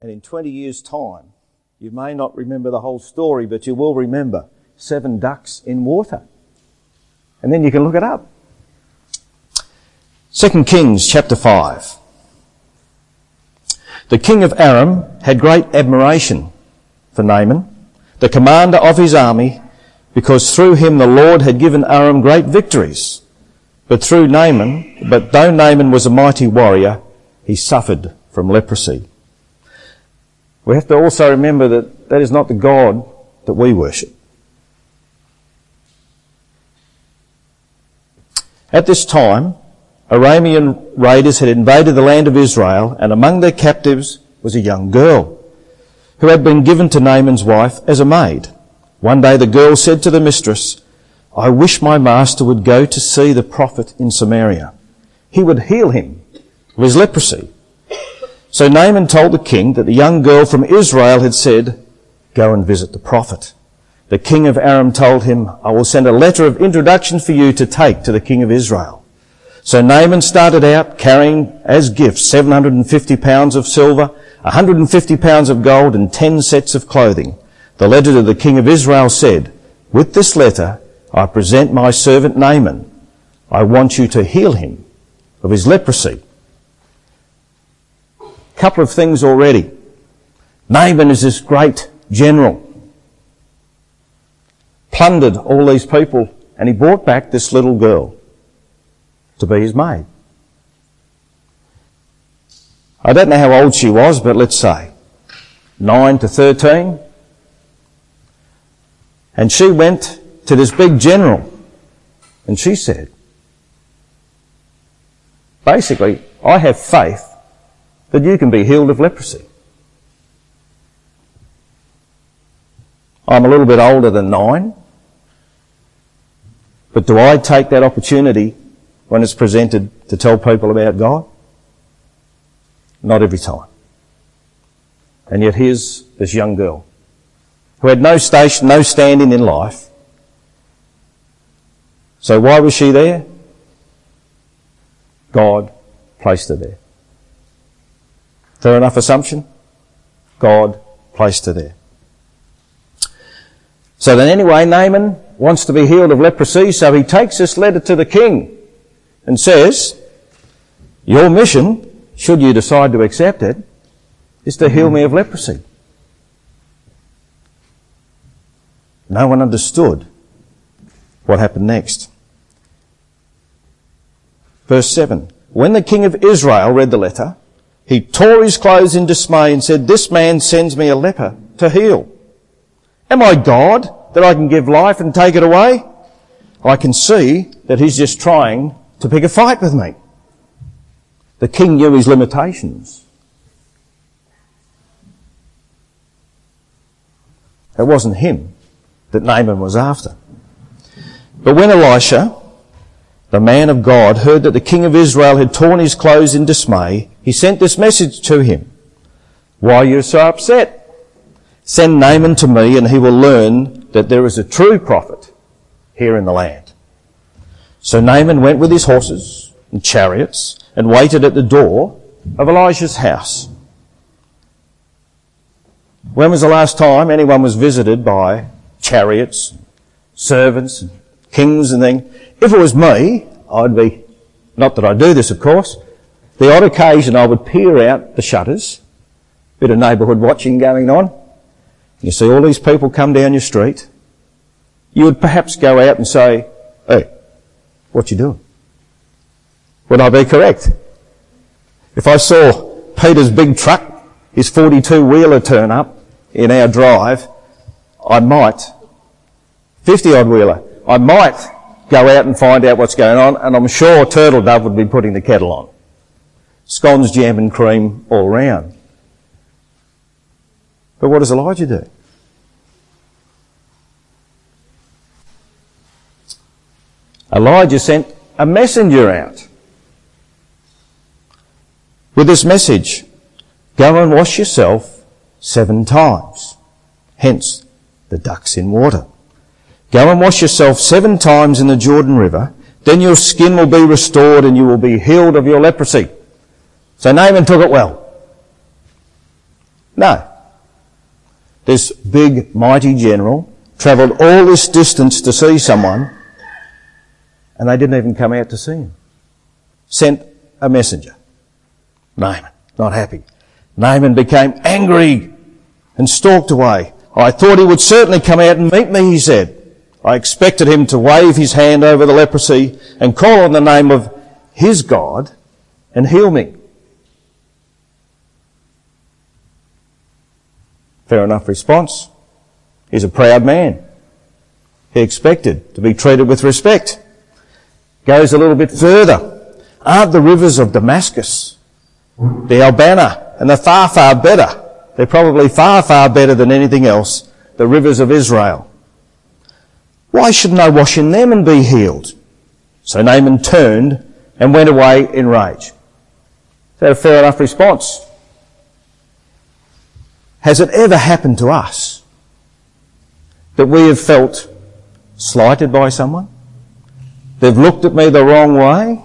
And in 20 years' time, you may not remember the whole story, but you will remember seven ducks in water. And then you can look it up. 2 Kings chapter 5. The king of Aram had great admiration for Naaman, the commander of his army, because through him the Lord had given Aram great victories. But through Naaman, but though Naaman was a mighty warrior, he suffered from leprosy. We have to also remember that that is not the God that we worship. At this time, Aramean raiders had invaded the land of Israel, and among their captives was a young girl who had been given to Naaman's wife as a maid. One day the girl said to the mistress, I wish my master would go to see the prophet in Samaria. He would heal him of his leprosy. So Naaman told the king that the young girl from Israel had said, Go and visit the prophet. The king of Aram told him, I will send a letter of introduction for you to take to the king of Israel. So Naaman started out carrying as gifts 750 pounds of silver, 150 pounds of gold, and 10 sets of clothing. The letter to the king of Israel said, With this letter I present my servant Naaman. I want you to heal him of his leprosy. Couple of things already. Naaman is this great general. Plundered all these people and he brought back this little girl to be his maid. I don't know how old she was, but let's say 9 to 13. And she went to this big general and she said, basically, I have faith that you can be healed of leprosy. I'm a little bit older than nine, but do I take that opportunity when it's presented to tell people about God? Not every time. And yet here's this young girl who had no station, no standing in life. So why was she there? God placed her there. Fair enough assumption? God placed her there. So then anyway, Naaman wants to be healed of leprosy, so he takes this letter to the king and says, your mission, should you decide to accept it, is to heal me of leprosy. No one understood what happened next. Verse 7. When the king of Israel read the letter, he tore his clothes in dismay and said, This man sends me a leper to heal. Am I God that I can give life and take it away? I can see that he's just trying to pick a fight with me. The king knew his limitations. It wasn't him that Naaman was after. But when Elisha, the man of God, heard that the king of Israel had torn his clothes in dismay, he sent this message to him. Why are you so upset? Send Naaman to me and he will learn that there is a true prophet here in the land. So Naaman went with his horses and chariots and waited at the door of Elijah's house. When was the last time anyone was visited by chariots, servants, kings and things? If it was me, I'd be, not that I do this of course, the odd occasion I would peer out the shutters, bit of neighbourhood watching going on. You see all these people come down your street. You would perhaps go out and say, hey, what you doing? Would I be correct? If I saw Peter's big truck, his 42 wheeler turn up in our drive, I might, 50 odd wheeler, I might go out and find out what's going on and I'm sure Turtle Dove would be putting the kettle on scones, jam and cream all round. But what does Elijah do? Elijah sent a messenger out with this message. Go and wash yourself seven times. Hence, the ducks in water. Go and wash yourself seven times in the Jordan River. Then your skin will be restored and you will be healed of your leprosy. So Naaman took it well. No. This big, mighty general travelled all this distance to see someone, and they didn't even come out to see him. Sent a messenger. Naaman, not happy. Naaman became angry and stalked away. I thought he would certainly come out and meet me, he said. I expected him to wave his hand over the leprosy and call on the name of his God and heal me. Fair enough response. He's a proud man. He expected to be treated with respect. Goes a little bit further. Aren't the rivers of Damascus, the Abana, and the Pharpar better? They're probably far, far better than anything else. The rivers of Israel. Why shouldn't I wash in them and be healed? So Naaman turned and went away in rage. Is that a fair enough response? Has it ever happened to us that we have felt slighted by someone? They've looked at me the wrong way?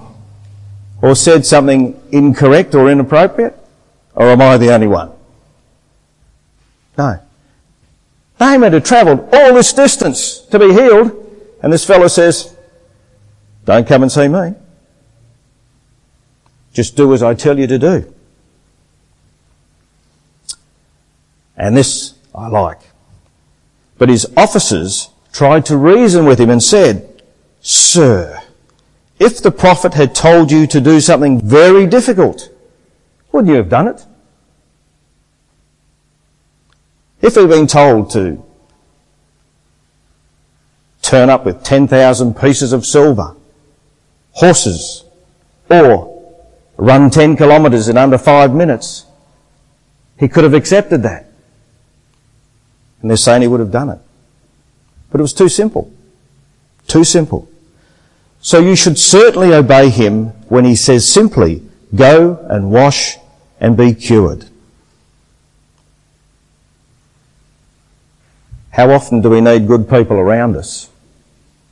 Or said something incorrect or inappropriate? Or am I the only one? No. Naaman had travelled all this distance to be healed, and this fellow says, don't come and see me. Just do as I tell you to do. And this I like. But his officers tried to reason with him and said, Sir, if the prophet had told you to do something very difficult, wouldn't you have done it? If he'd been told to turn up with 10,000 pieces of silver, horses, or run 10 kilometres in under five minutes, he could have accepted that. And they're saying he would have done it. But it was too simple. Too simple. So you should certainly obey him when he says simply, go and wash and be cured. How often do we need good people around us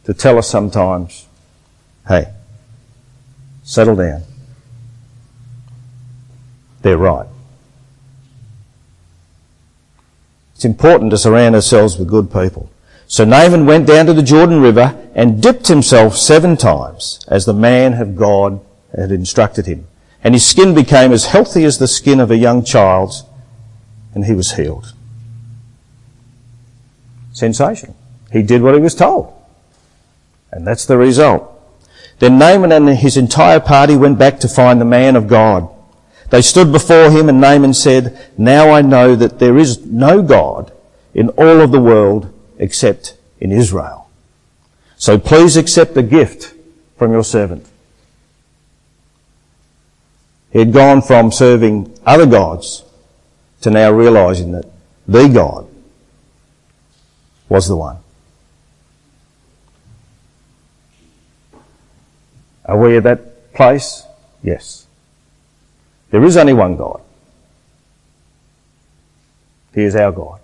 to tell us sometimes, hey, settle down. They're right. It's important to surround ourselves with good people. So Naaman went down to the Jordan River and dipped himself seven times as the man of God had instructed him. And his skin became as healthy as the skin of a young child's and he was healed. Sensational. He did what he was told. And that's the result. Then Naaman and his entire party went back to find the man of God. They stood before him and Naaman said, Now I know that there is no God in all of the world except in Israel. So please accept the gift from your servant. He had gone from serving other gods to now realizing that the God was the one. Are we at that place? Yes. There is only one God. He is our God.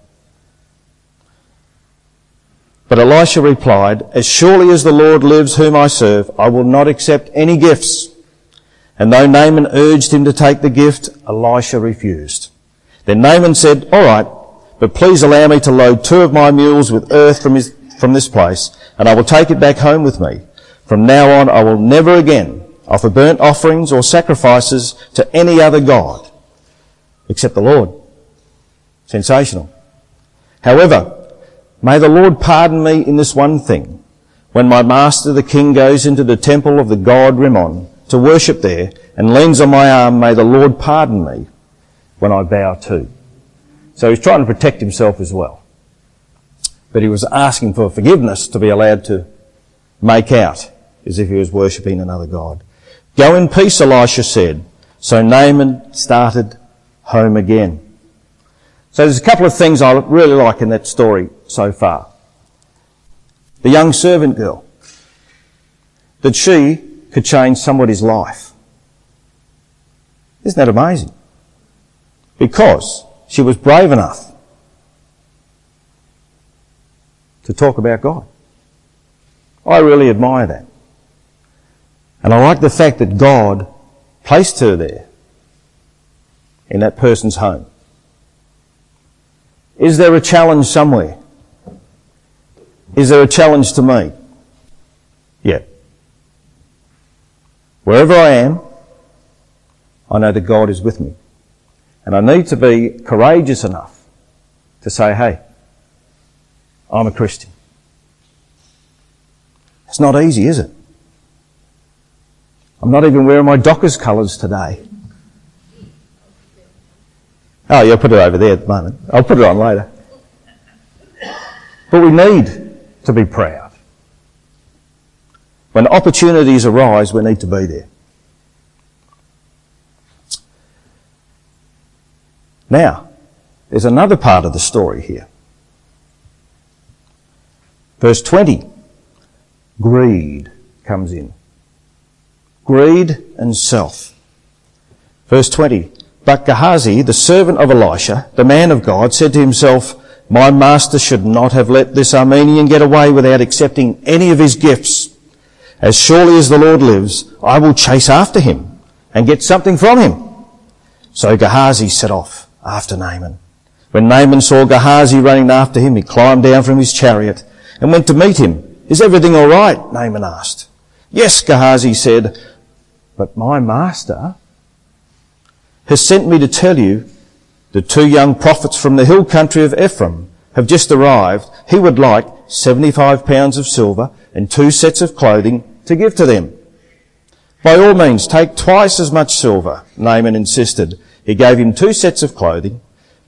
But Elisha replied, As surely as the Lord lives whom I serve, I will not accept any gifts. And though Naaman urged him to take the gift, Elisha refused. Then Naaman said, All right, but please allow me to load two of my mules with earth from, his, from this place, and I will take it back home with me. From now on, I will never again offer burnt offerings or sacrifices to any other God except the Lord. Sensational. However, may the Lord pardon me in this one thing. When my master the king goes into the temple of the god Rimmon to worship there and leans on my arm, may the Lord pardon me when I bow too. So he's trying to protect himself as well. But he was asking for forgiveness to be allowed to make out as if he was worshipping another god. Go in peace, Elisha said. So Naaman started home again. So there's a couple of things I really like in that story so far. The young servant girl. That she could change somebody's life. Isn't that amazing? Because she was brave enough to talk about God. I really admire that. And I like the fact that God placed her there in that person's home. Is there a challenge somewhere? Is there a challenge to me? Yeah. Wherever I am, I know that God is with me. And I need to be courageous enough to say, hey, I'm a Christian. It's not easy, is it? I'm not even wearing my Dockers colours today. Oh, yeah, put it over there at the moment. I'll put it on later. But we need to be proud. When opportunities arise, we need to be there. Now, there's another part of the story here. Verse 20. Greed comes in. Greed and self. Verse 20. But Gehazi, the servant of Elisha, the man of God, said to himself, My master should not have let this Armenian get away without accepting any of his gifts. As surely as the Lord lives, I will chase after him and get something from him. So Gehazi set off after Naaman. When Naaman saw Gehazi running after him, he climbed down from his chariot and went to meet him. Is everything all right? Naaman asked. Yes, Gehazi said, but my master has sent me to tell you the two young prophets from the hill country of Ephraim have just arrived. He would like 75 pounds of silver and two sets of clothing to give to them. By all means, take twice as much silver, Naaman insisted. He gave him two sets of clothing,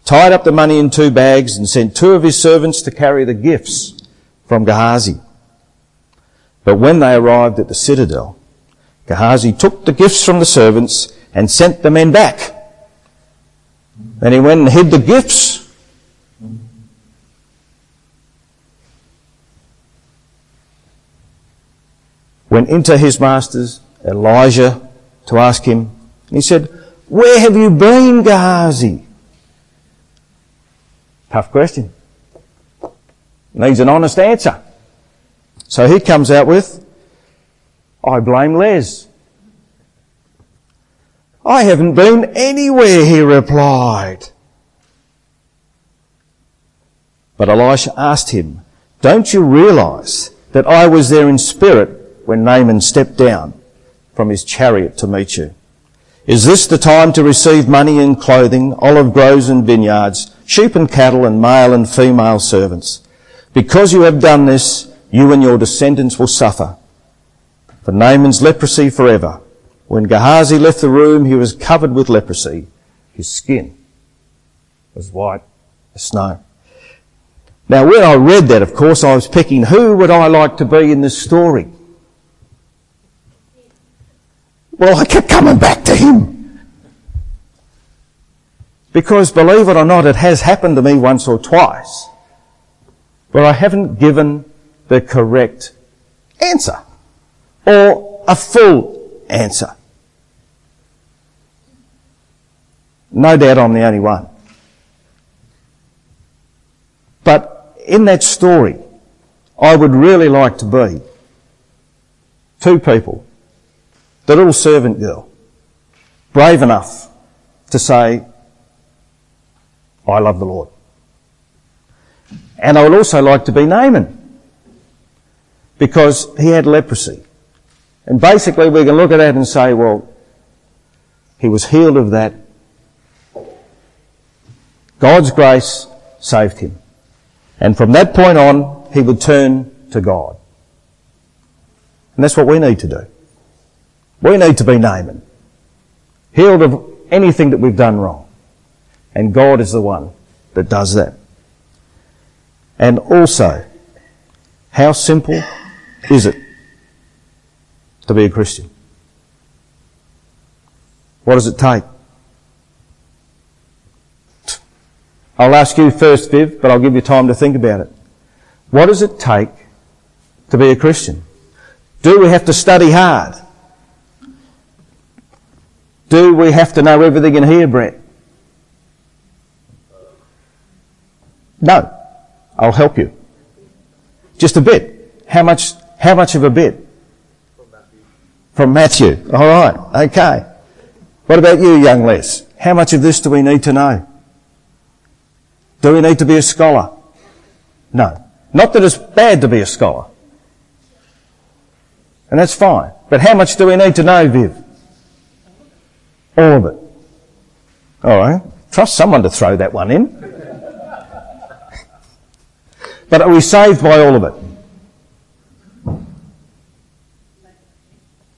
tied up the money in two bags and sent two of his servants to carry the gifts from Gehazi. But when they arrived at the citadel, Gehazi took the gifts from the servants and sent the men back. Then he went and hid the gifts. Went into his master's, Elijah, to ask him. And he said, Where have you been, Gehazi? Tough question. Needs an honest answer. So he comes out with, I blame Les. I haven't been anywhere, he replied. But Elisha asked him, don't you realize that I was there in spirit when Naaman stepped down from his chariot to meet you? Is this the time to receive money and clothing, olive groves and vineyards, sheep and cattle and male and female servants? Because you have done this, you and your descendants will suffer. For Naaman's leprosy forever. When Gehazi left the room, he was covered with leprosy. His skin was white as snow. Now, when I read that, of course, I was picking who would I like to be in this story? Well, I kept coming back to him. Because believe it or not, it has happened to me once or twice where I haven't given the correct answer or a full answer. No doubt I'm the only one. But in that story, I would really like to be two people. The little servant girl, brave enough to say, I love the Lord. And I would also like to be Naaman because he had leprosy. And basically we can look at that and say, well, he was healed of that. God's grace saved him. And from that point on, he would turn to God. And that's what we need to do. We need to be Naaman. Healed of anything that we've done wrong. And God is the one that does that. And also, how simple is it to be a Christian? What does it take? I'll ask you first, Viv, but I'll give you time to think about it. What does it take to be a Christian? Do we have to study hard? Do we have to know everything in here, Brett? No. I'll help you. Just a bit. How much how much of a bit? From Matthew. From Matthew. All right. Okay. What about you, young Les? How much of this do we need to know? Do we need to be a scholar? No. Not that it's bad to be a scholar. And that's fine. But how much do we need to know, Viv? All of it. Alright. Trust someone to throw that one in. but are we saved by all of it?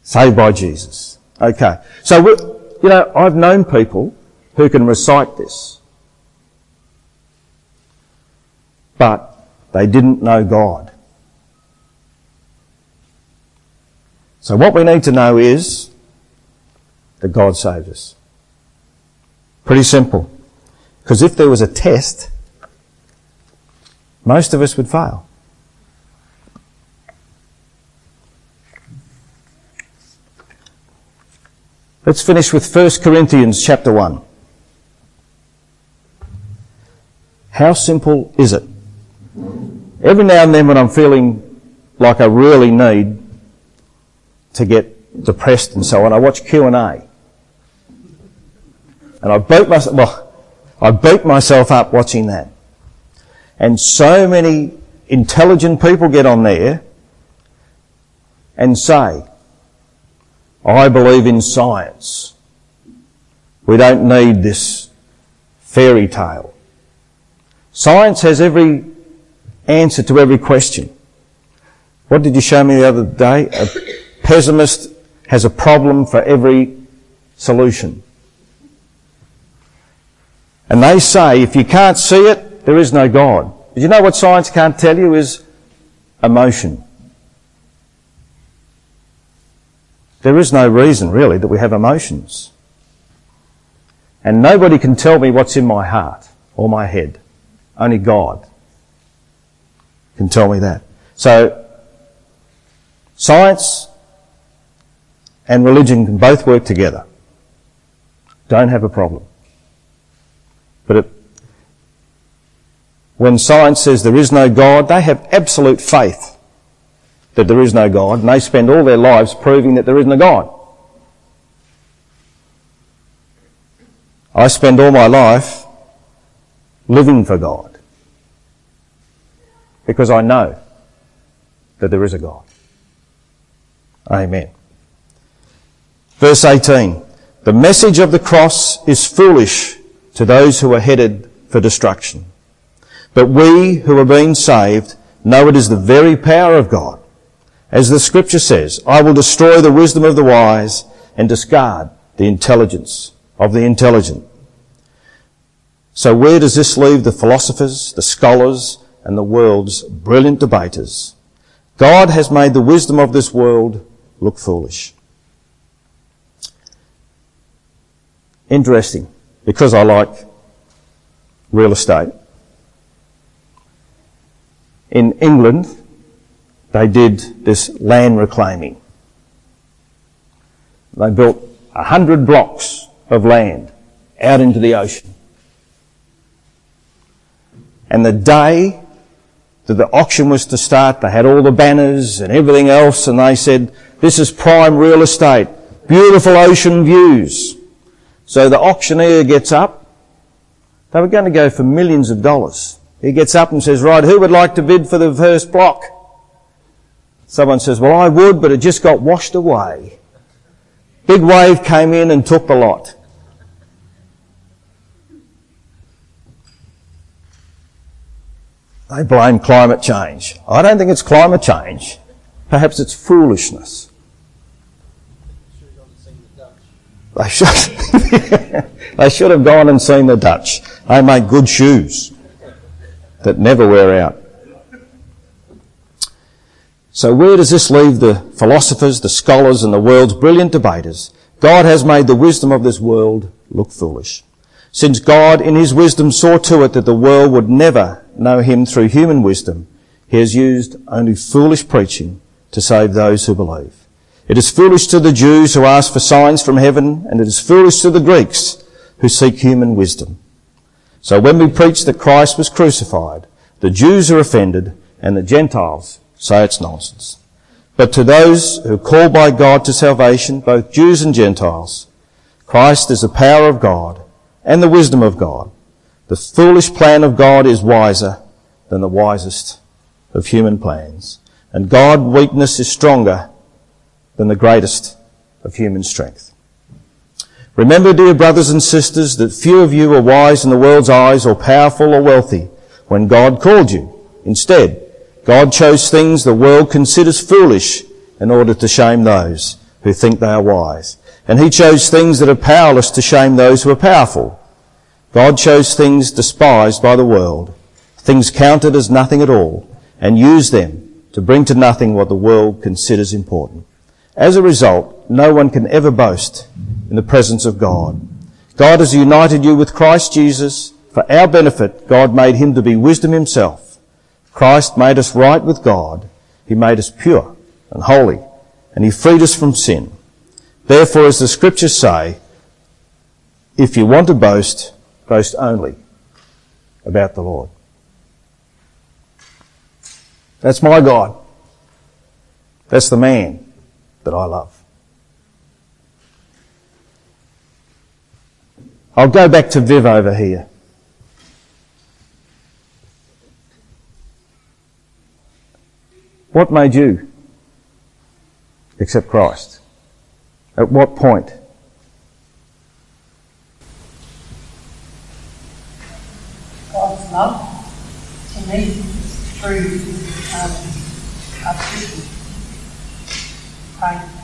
Saved by Jesus. Okay. So, you know, I've known people who can recite this. But they didn't know God. So what we need to know is that God saved us. Pretty simple. Because if there was a test, most of us would fail. Let's finish with 1 Corinthians chapter 1. How simple is it? Every now and then when I'm feeling like I really need to get depressed and so on, I watch Q&A. And I beat myself, well, I beat myself up watching that. And so many intelligent people get on there and say, I believe in science. We don't need this fairy tale. Science has every answer to every question. What did you show me the other day? A pessimist has a problem for every solution. And they say if you can't see it, there is no God. But you know what science can't tell you is emotion. There is no reason, really, that we have emotions. And nobody can tell me what's in my heart or my head. Only God can tell me that. So, science and religion can both work together. Don't have a problem. But it, when science says there is no God, they have absolute faith that there is no God, and they spend all their lives proving that there isn't a God. I spend all my life living for God because I know that there is a God. Amen. Verse 18. The message of the cross is foolish to those who are headed for destruction. But we who are being saved know it is the very power of God. As the scripture says, I will destroy the wisdom of the wise and discard the intelligence of the intelligent. So where does this leave the philosophers, the scholars, and the world's brilliant debaters? God has made the wisdom of this world look foolish. Interesting, because I like real estate. In England, they did this land reclaiming. They built a hundred blocks of land out into the ocean. And the day that the auction was to start, they had all the banners and everything else and they said, this is prime real estate, beautiful ocean views. So the auctioneer gets up. They were going to go for millions of dollars. He gets up and says, right, who would like to bid for the first block? Someone says, well, I would, but it just got washed away. Big wave came in and took the lot. They blame climate change. I don't think it's climate change. Perhaps it's foolishness. They should, they should have gone and seen the Dutch. They make good shoes that never wear out. So where does this leave the philosophers, the scholars, and the world's brilliant debaters? God has made the wisdom of this world look foolish. Since God in his wisdom saw to it that the world would never know him through human wisdom, he has used only foolish preaching to save those who believe. It is foolish to the Jews who ask for signs from heaven, and it is foolish to the Greeks who seek human wisdom. So when we preach that Christ was crucified, the Jews are offended and the Gentiles say it's nonsense. But to those who call by God to salvation, both Jews and Gentiles, Christ is the power of God and the wisdom of God. The foolish plan of God is wiser than the wisest of human plans. And God's weakness is stronger than the greatest of human strength. Remember, dear brothers and sisters, that few of you are wise in the world's eyes or powerful or wealthy when God called you. Instead, God chose things the world considers foolish in order to shame those who think they are wise. And he chose things that are powerless to shame those who are powerful. God chose things despised by the world, things counted as nothing at all, and used them to bring to nothing what the world considers important. As a result, no one can ever boast in the presence of God. God has united you with Christ Jesus. For our benefit, God made him to be wisdom himself. Christ made us right with God. He made us pure and holy, and he freed us from sin. Therefore, as the scriptures say, if you want to boast, boast only about the Lord. That's my God. That's the man that I love. I'll go back to Viv over here. What made you accept Christ? At what point? God's love to me through um, baptism. Praying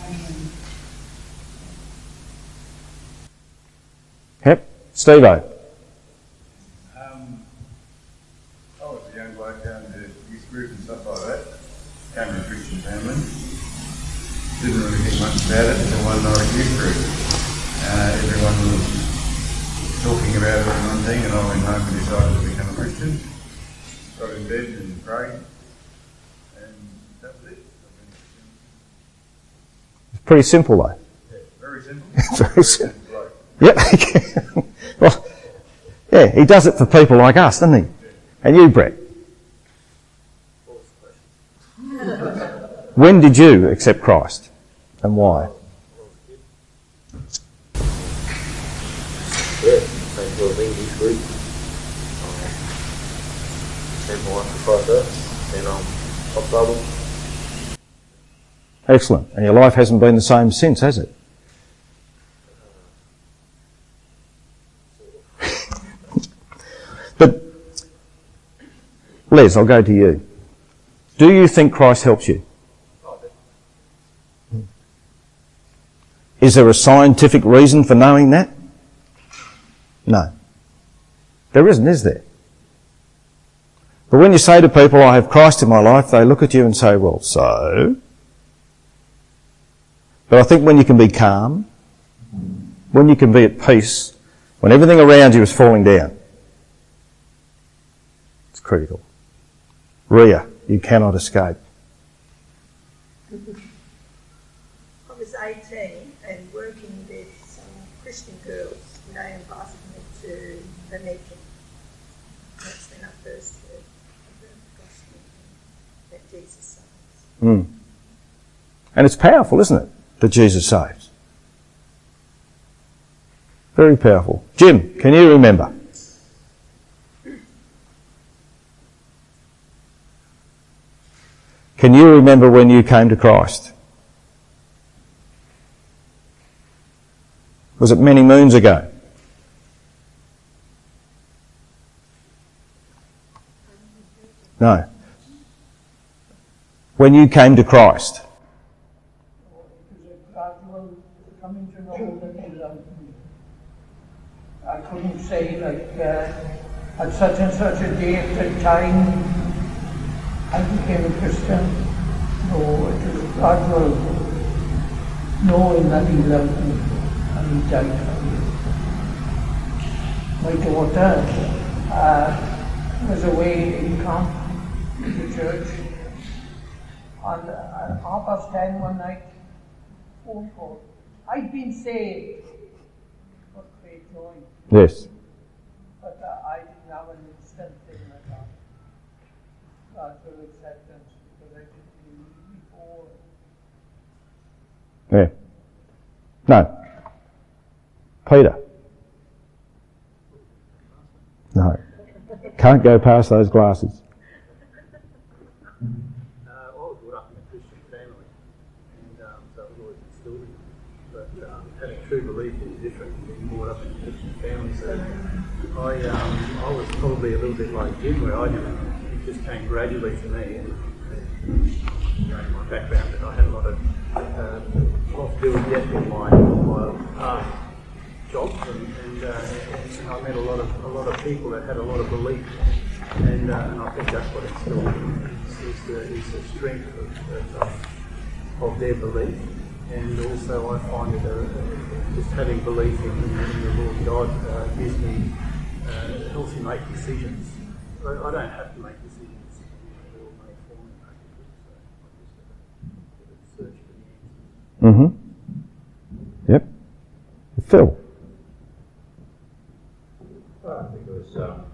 Steve Um, I was a young bloke going to youth group and stuff like that. Came from a Christian family. Didn't really think much about it until one night at youth group. Uh, everyone was talking about it and one thing, and I went home and decided to become a Christian. Got in bed and prayed, and that was it. It's pretty simple though. Yeah, very simple. Very simple. Yep. yeah, he does it for people like us, doesn't he? And you, Brett. When did you accept Christ and why? Excellent. And your life hasn't been the same since, has it? Les, I'll go to you. Do you think Christ helps you? Is there a scientific reason for knowing that? No. There isn't, is there? But when you say to people, I have Christ in my life, they look at you and say, well, so? But I think when you can be calm, when you can be at peace, when everything around you is falling down, it's critical. Ria, you cannot escape. I was 18 and working with some Christian girls. and They invited me to the meeting. That's when I first heard the gospel that Jesus saves. Mm. And it's powerful, isn't it? That Jesus saves. Very powerful. Jim, can you remember? Can you remember when you came to Christ? Was it many moons ago? No. When you came to Christ. I couldn't say like uh, at such and such a date and time I became a Christian. No, it was gradual knowing that he loved me and he died for me. My daughter uh, was away in camp in the church and uh, at half past ten one night phone call. I'd been saved. What great joy. yes. But uh, I didn't have an instant thing like that. Acceptance because I believe before. Yeah. No. Peter. No. Can't go past those glasses. I was brought up in a Christian family, and was always instilled in me. But having true belief is different. Being brought up in a Christian family, so I um, I was probably a little bit like Jim, where I didn't. Came gradually to me, and you know, my background that I had a lot of uh, with yet in my past jobs, and, and, uh, and I met a lot of a lot of people that had a lot of belief, and, uh, and I think that's what instilled is the, is the strength of, of, of their belief. And also, I find that uh, just having belief in, in the Lord God uh, gives me, uh, helps me make decisions. I, I don't have to make decisions, they're all made for me, practically. So I just uh, search for the answers. Mm-hmm. Yep. Phil. I think it was, um,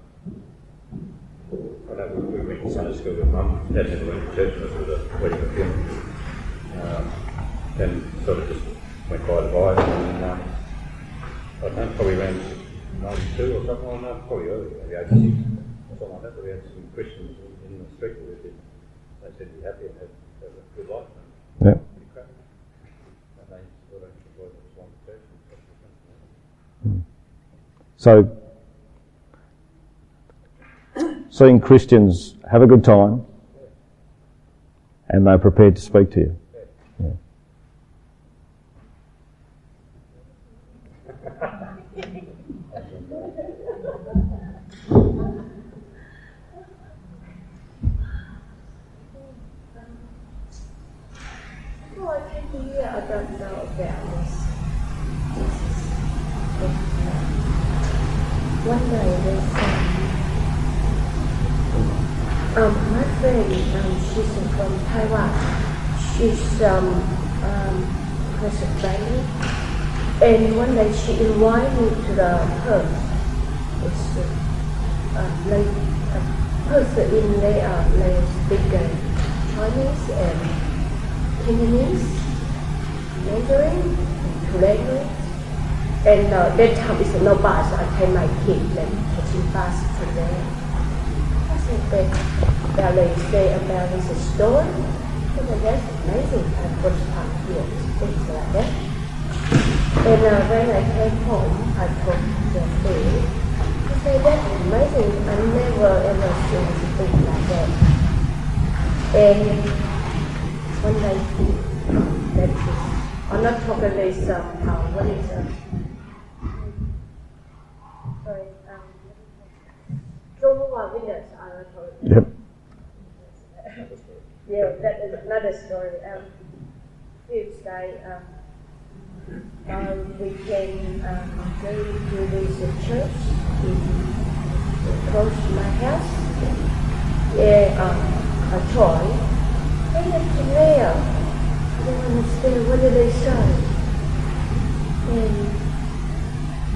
know we we went to Sunday school with mum, dad never went to church, it was a wedding of him. Um, and sort of just went by the by, and um, I don't know, probably around 92 or something like that, probably earlier, maybe 86 or something like that, but we had some Christians in, in the street we did. They said be happy and have, have a good life. And Yep. pretty crap. And they sort of enjoyed the Swan Church and stuff like that. So, seeing Christians have a good time and they're prepared to speak to you. Yeah. Well, I came to here, I don't know about this. But, uh, one day there's um, um, my friend, um, she's from Taiwan. She's um, um, has a. And one day she invited me to the Perth. It's uh, uh, like, uh, Perth in there, uh, they speak uh, Chinese and Cantonese, Mandarin, two. And uh, that time is no bus. I take my kid and catching bus to there. Said that they say about this story. I guess amazing. I first time here, things like that. And uh, when I came home, I told the kid, I said that's amazing. I never ever seen anything like that. And when I that is, I'm not talking this um, how what is um, sorry um, Jehovah Witness. I'm not talking. Yep. Yeah, that is another story. Um, Tuesday, um, um, we came um, going to uh, church close to my house. Yeah, um, a toy. And it's rare. I don't understand what did they say. And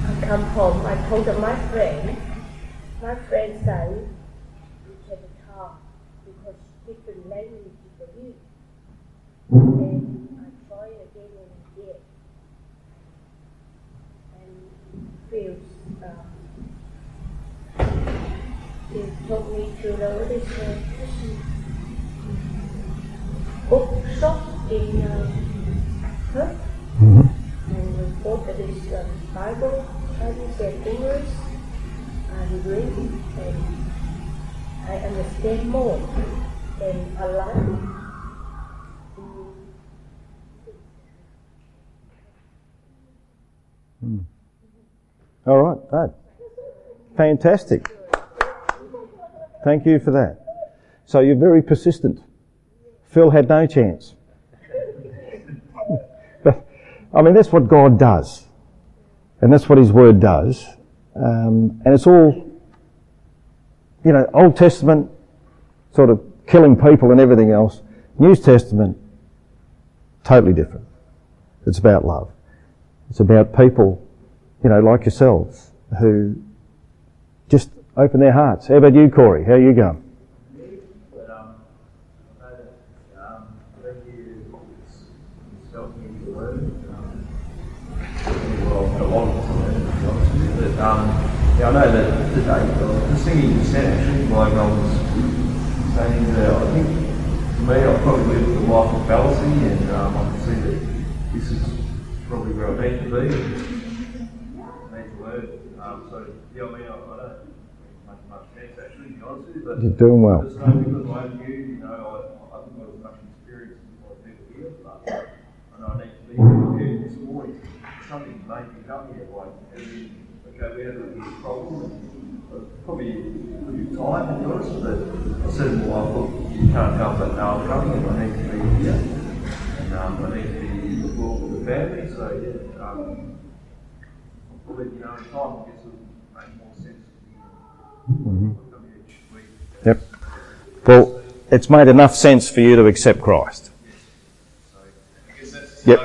I come home. I told my friend. My friend said, "You can talk because different language for you." And I try again and again. And feels. Uh, he told me to this uh, bookshop in uh, Perth. And we bought this uh, Bible, Chinese and English. And I understand more. And I like hmm. All right, that. Fantastic. Thank you for that. So you're very persistent. Phil had no chance. but, I mean, that's what God does. And that's what His Word does. Um, and it's all, you know, Old Testament, sort of killing people and everything else. New Testament, totally different. It's about love. It's about people, you know, like yourselves, who just open their hearts. How about you, Corey? How are you going? But um, I know that um, when you stop in your word, um, well, a lot of time, to be honest with you, but um, yeah, I know that today just thinking just then, actually, like I was saying that I think for me, I've probably lived a life of fallacy, and um, I can see that this is probably where I need to be. I need to learn. Um, so, yeah, I mean, I, I don't make much sense actually, to be honest with you, but You're doing well. just know because I'm new, you know, I, I haven't got as much experience as people here, but I know I need to be prepared this morning. Something made me come here, like, then, okay, we had a little problem. Uh, Probably of time, to be honest, but I said, well, I thought you can't help but now I'm coming and I need to be here. And um, I need to be involved with the family, so yeah, um, probably, you know, in time, I guess it'll make more sense. Here. Yep. Well, it's made enough sense for you to accept Christ. Yep.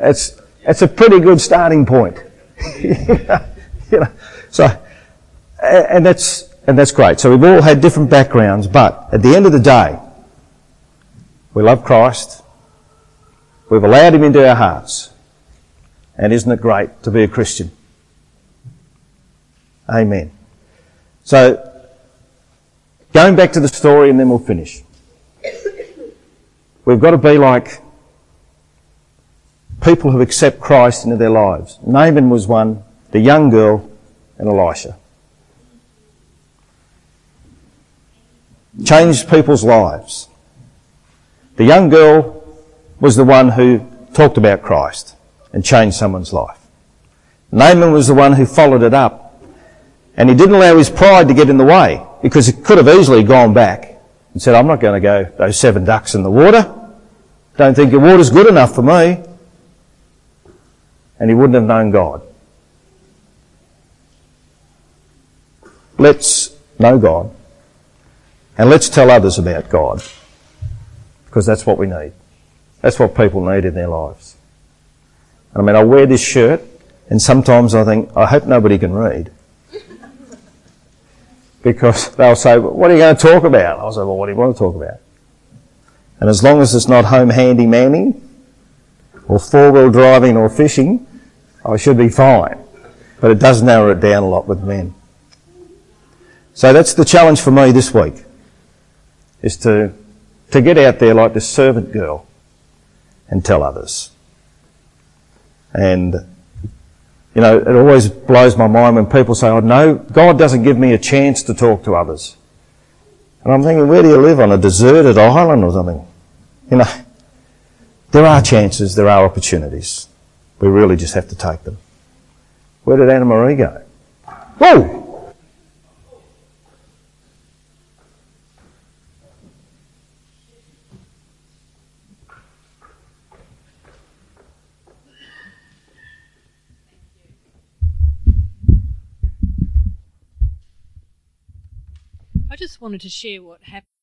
It's, it's a pretty good starting point. so, and that's, and that's great. So we've all had different backgrounds, but at the end of the day, we love Christ. We've allowed him into our hearts. And isn't it great to be a Christian? Amen. So, Going back to the story and then we'll finish. We've got to be like people who accept Christ into their lives. Naaman was one, the young girl, and Elisha. Changed people's lives. The young girl was the one who talked about Christ and changed someone's life. Naaman was the one who followed it up. And he didn't allow his pride to get in the way because he could have easily gone back and said, I'm not going to go those seven ducks in the water. Don't think your water's good enough for me. And he wouldn't have known God. Let's know God. And let's tell others about God. Because that's what we need. That's what people need in their lives. I mean, I wear this shirt and sometimes I think, I hope nobody can read because they'll say, well, what are you going to talk about? I'll say, well, what do you want to talk about? And as long as it's not home handy manning or four-wheel driving or fishing, I should be fine. But it does narrow it down a lot with men. So that's the challenge for me this week, is to, to get out there like this servant girl and tell others. And you know, it always blows my mind when people say, oh no, God doesn't give me a chance to talk to others. And I'm thinking, where do you live? On a deserted island or something? You know, there are chances, there are opportunities. We really just have to take them. Where did Anna Marie go? Whoa! I just wanted to share what happened.